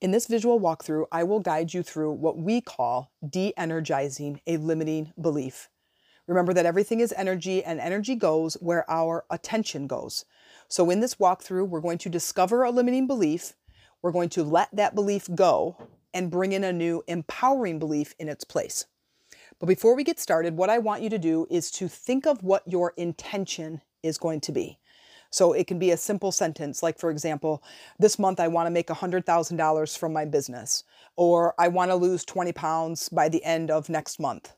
In this visual walkthrough, I will guide you through what we call de energizing a limiting belief. Remember that everything is energy and energy goes where our attention goes. So, in this walkthrough, we're going to discover a limiting belief, we're going to let that belief go and bring in a new empowering belief in its place. But before we get started, what I want you to do is to think of what your intention is going to be. So it can be a simple sentence, like, for example, this month I want to make $100,000 from my business, or I want to lose 20 pounds by the end of next month.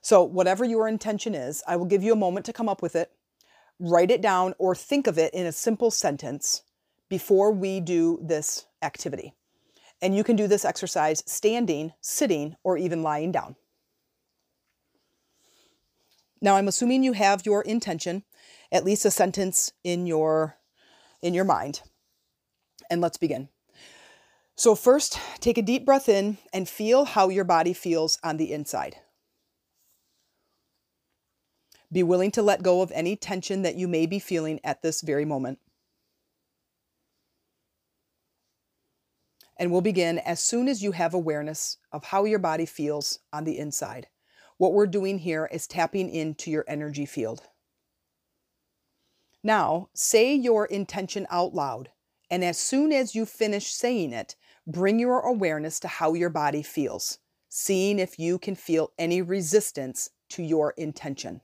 So, whatever your intention is, I will give you a moment to come up with it, write it down, or think of it in a simple sentence before we do this activity. And you can do this exercise standing, sitting, or even lying down. Now, I'm assuming you have your intention at least a sentence in your in your mind. And let's begin. So first, take a deep breath in and feel how your body feels on the inside. Be willing to let go of any tension that you may be feeling at this very moment. And we'll begin as soon as you have awareness of how your body feels on the inside. What we're doing here is tapping into your energy field. Now, say your intention out loud, and as soon as you finish saying it, bring your awareness to how your body feels, seeing if you can feel any resistance to your intention.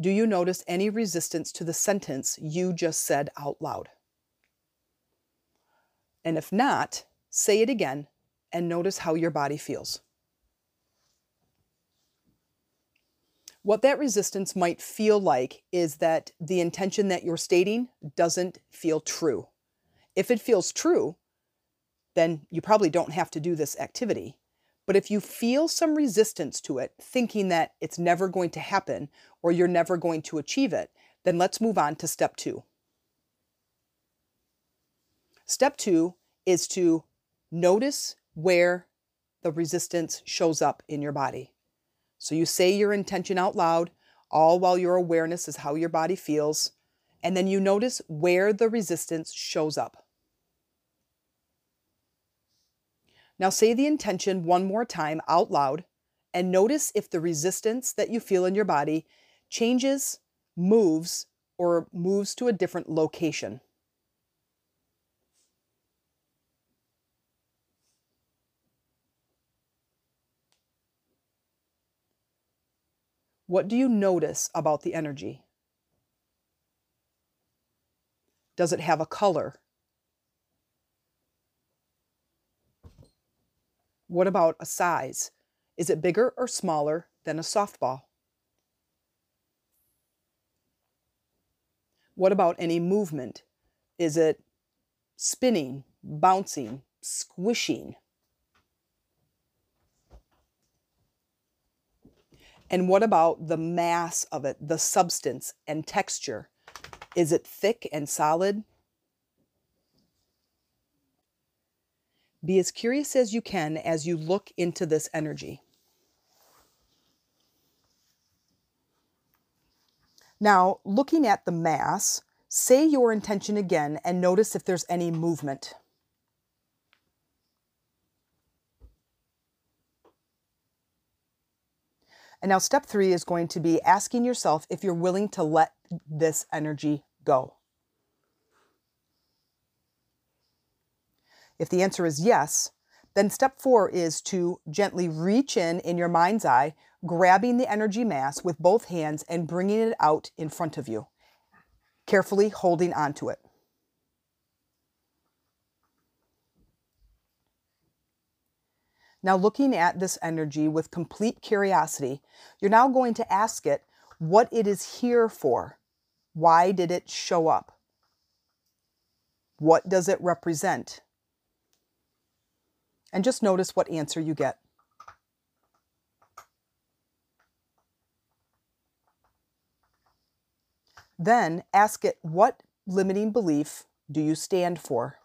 Do you notice any resistance to the sentence you just said out loud? And if not, Say it again and notice how your body feels. What that resistance might feel like is that the intention that you're stating doesn't feel true. If it feels true, then you probably don't have to do this activity. But if you feel some resistance to it, thinking that it's never going to happen or you're never going to achieve it, then let's move on to step two. Step two is to Notice where the resistance shows up in your body. So you say your intention out loud, all while your awareness is how your body feels, and then you notice where the resistance shows up. Now say the intention one more time out loud and notice if the resistance that you feel in your body changes, moves, or moves to a different location. What do you notice about the energy? Does it have a color? What about a size? Is it bigger or smaller than a softball? What about any movement? Is it spinning, bouncing, squishing? And what about the mass of it, the substance and texture? Is it thick and solid? Be as curious as you can as you look into this energy. Now, looking at the mass, say your intention again and notice if there's any movement. And now step three is going to be asking yourself if you're willing to let this energy go. If the answer is yes, then step four is to gently reach in in your mind's eye, grabbing the energy mass with both hands and bringing it out in front of you, carefully holding onto it. Now, looking at this energy with complete curiosity, you're now going to ask it what it is here for. Why did it show up? What does it represent? And just notice what answer you get. Then ask it, what limiting belief do you stand for?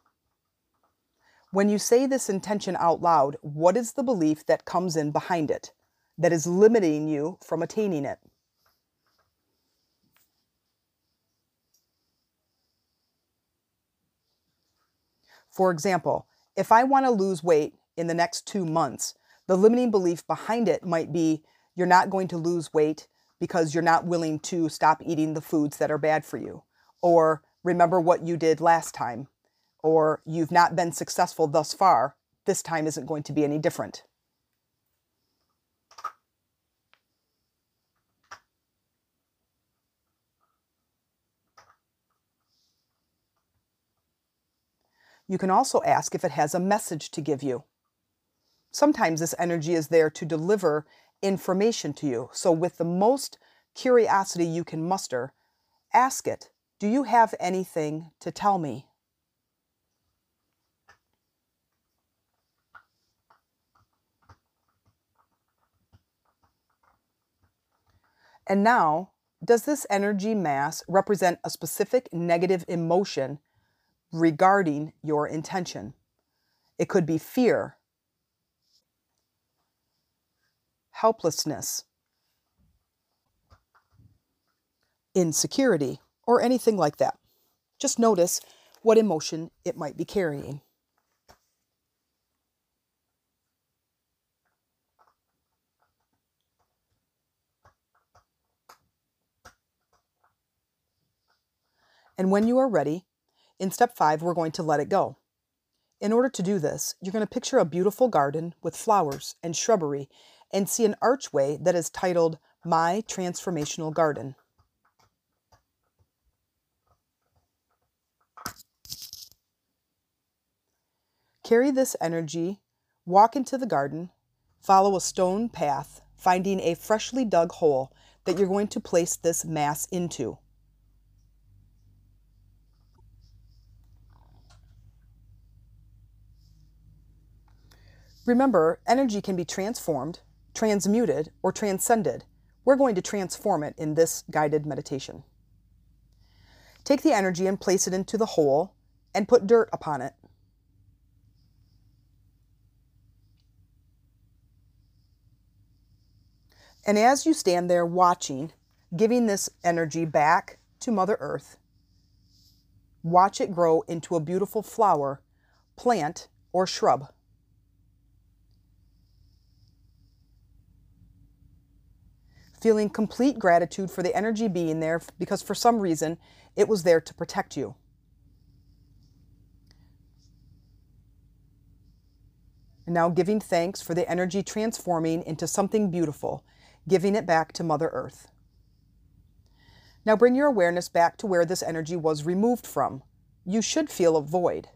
When you say this intention out loud, what is the belief that comes in behind it? that is limiting you from attaining it. For example, if I want to lose weight in the next two months, the limiting belief behind it might be you're not going to lose weight because you're not willing to stop eating the foods that are bad for you. Or remember what you did last time. Or you've not been successful thus far. This time isn't going to be any different. You can also ask if it has a message to give you. Sometimes this energy is there to deliver information to you. So, with the most curiosity you can muster, ask it Do you have anything to tell me? And now, does this energy mass represent a specific negative emotion regarding your intention? It could be fear, helplessness, insecurity, or anything like that. Just notice what emotion it might be carrying. And when you are ready, in step five, we're going to let it go. In order to do this, you're going to picture a beautiful garden with flowers and shrubbery and see an archway that is titled My Transformational Garden. Carry this energy, walk into the garden, follow a stone path, finding a freshly dug hole that you're going to place this mass into. Remember, energy can be transformed transmuted, or transcended. We're going to transform it in this guided meditation. Take the energy and place it into the hole and put dirt upon it. And as you stand there watching, giving this energy back to Mother Earth, watch it grow into a beautiful flower, plant, or shrub. Feeling complete gratitude for the energy being there because for some reason it was there to protect you. And now giving thanks for the energy transforming into something beautiful, giving it back to Mother Earth. Now bring your awareness back to where this energy was removed from. You should feel a void.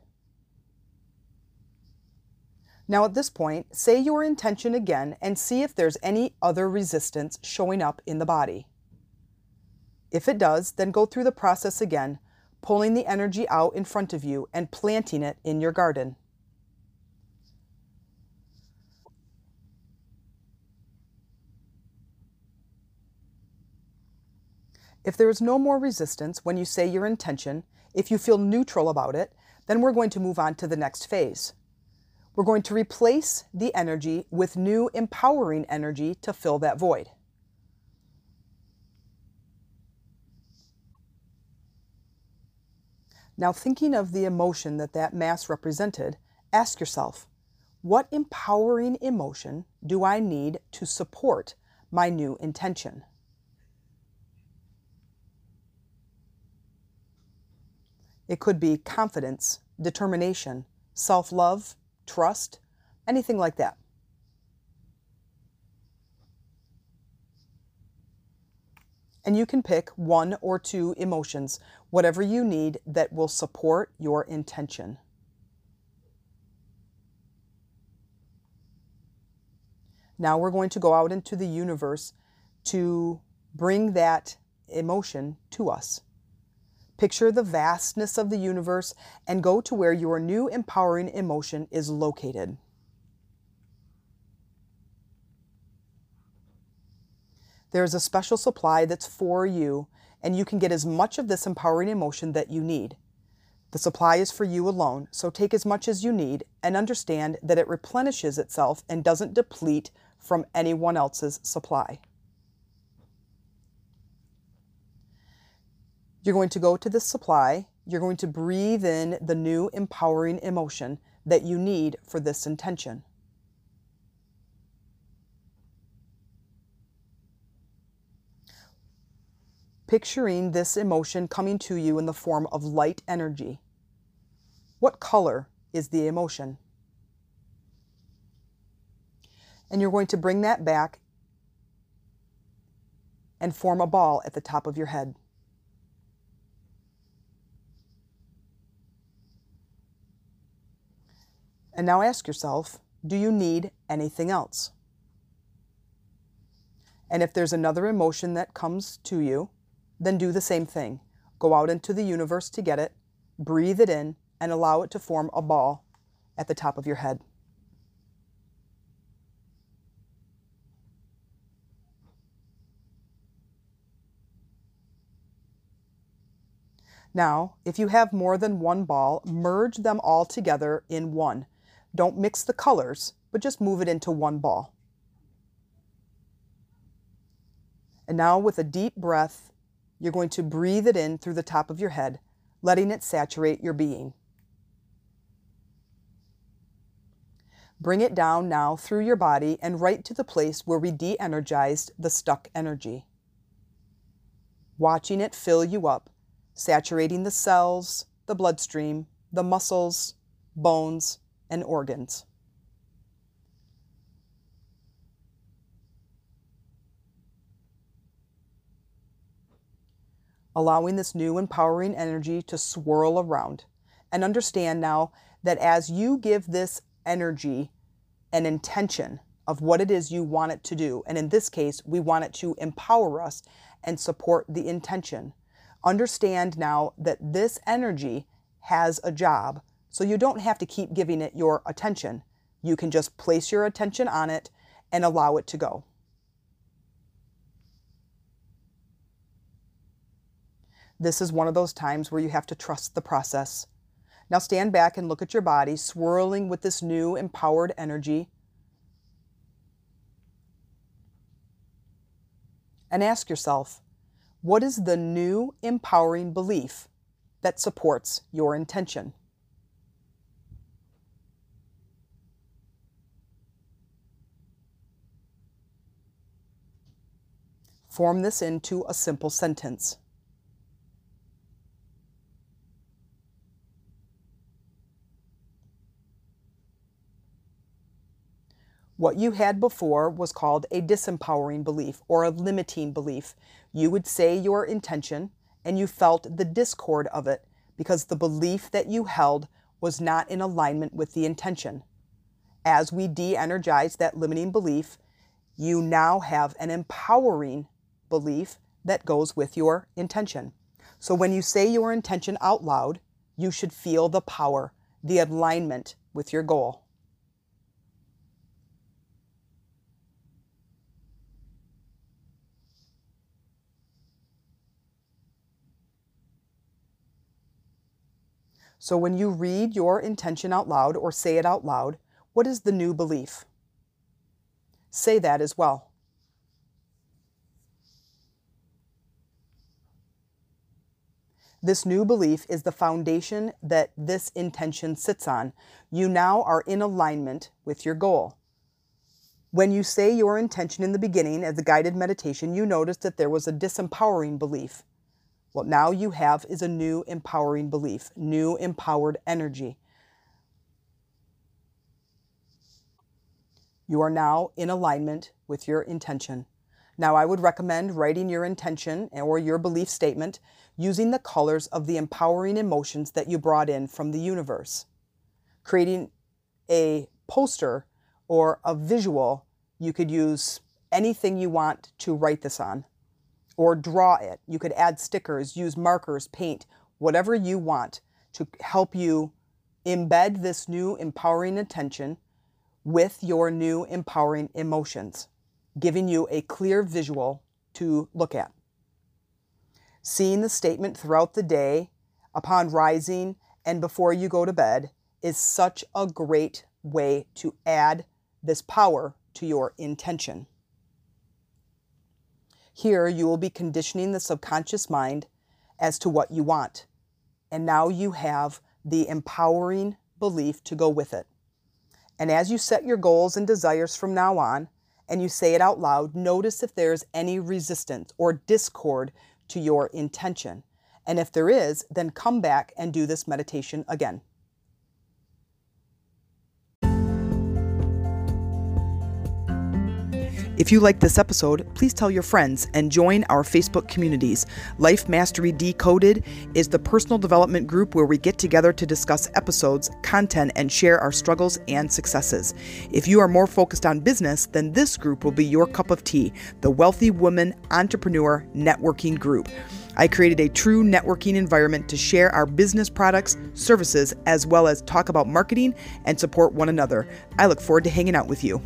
Now at this point, say your intention again and see if there's any other resistance showing up in the body. If it does, then go through the process again, pulling the energy out in front of you and planting it in your garden. If there is no more resistance when you say your intention, if you feel neutral about it, then we're going to move on to the next phase. We're going to replace the energy with new empowering energy to fill that void. Now, thinking of the emotion that that mass represented, ask yourself, what empowering emotion do I need to support my new intention? It could be confidence, determination, self love, trust, anything like that. And you can pick one or two emotions, whatever you need that will support your intention. Now we're going to go out into the universe to bring that emotion to us. Picture the vastness of the universe and go to where your new empowering emotion is located. There's a special supply that's for you, and you can get as much of this empowering emotion that you need. The supply is for you alone, so take as much as you need and understand that it replenishes itself and doesn't deplete from anyone else's supply. You're going to go to this supply. You're going to breathe in the new empowering emotion that you need for this intention. Picturing this emotion coming to you in the form of light energy. What color is the emotion? And you're going to bring that back and form a ball at the top of your head. And now ask yourself do you need anything else? And if there's another emotion that comes to you, then do the same thing. Go out into the universe to get it, breathe it in, and allow it to form a ball at the top of your head. Now, if you have more than one ball, merge them all together in one. Don't mix the colors, but just move it into one ball. And now with a deep breath, you're going to breathe it in through the top of your head, letting it saturate your being. Bring it down now through your body and right to the place where we de energized the stuck energy. Watching it fill you up, saturating the cells, the bloodstream, the muscles, bones, and organs. Allowing this new empowering energy to swirl around. And understand now that as you give this energy an intention of what it is you want it to do, and in this case, we want it to empower us and support the intention. Understand now that this energy has a job so you don't have to keep giving it your attention. You can just place your attention on it and allow it to go. This is one of those times where you have to trust the process. Now stand back and look at your body swirling with this new empowered energy. And ask yourself, what is the new empowering belief that supports your intention? Form this into a simple sentence. What you had before was called a disempowering belief or a limiting belief. You would say your intention and you felt the discord of it because the belief that you held was not in alignment with the intention. As we de energize that limiting belief, you now have an empowering belief that goes with your intention. So when you say your intention out loud, you should feel the power, the alignment with your goal. So when you read your intention out loud or say it out loud, what is the new belief? Say that as well. This new belief is the foundation that this intention sits on. You now are in alignment with your goal. When you say your intention in the beginning as a guided meditation, you noticed that there was a disempowering belief. What now you have is a new empowering belief, new empowered energy. You are now in alignment with your intention. Now, I would recommend writing your intention or your belief statement using the colors of the empowering emotions that you brought in from the universe. Creating a poster or a visual, you could use anything you want to write this on or draw it. You could add stickers, use markers, paint, whatever you want to help you embed this new empowering intention with your new empowering emotions, giving you a clear visual to look at seeing the statement throughout the day, upon rising, and before you go to bed is such a great way to add this power to your intention. Here, you will be conditioning the subconscious mind as to what you want. And now you have the empowering belief to go with it. And as you set your goals and desires from now on, and you say it out loud, notice if there's any resistance or discord to your intention. And if there is, then come back and do this meditation again. If you like this episode, please tell your friends and join our Facebook communities. Life Mastery Decoded is the personal development group where we get together to discuss episodes, content, and share our struggles and successes. If you are more focused on business, then this group will be your cup of tea the Wealthy Woman Entrepreneur Networking Group. I created a true networking environment to share our business products, services, as well as talk about marketing and support one another. I look forward to hanging out with you.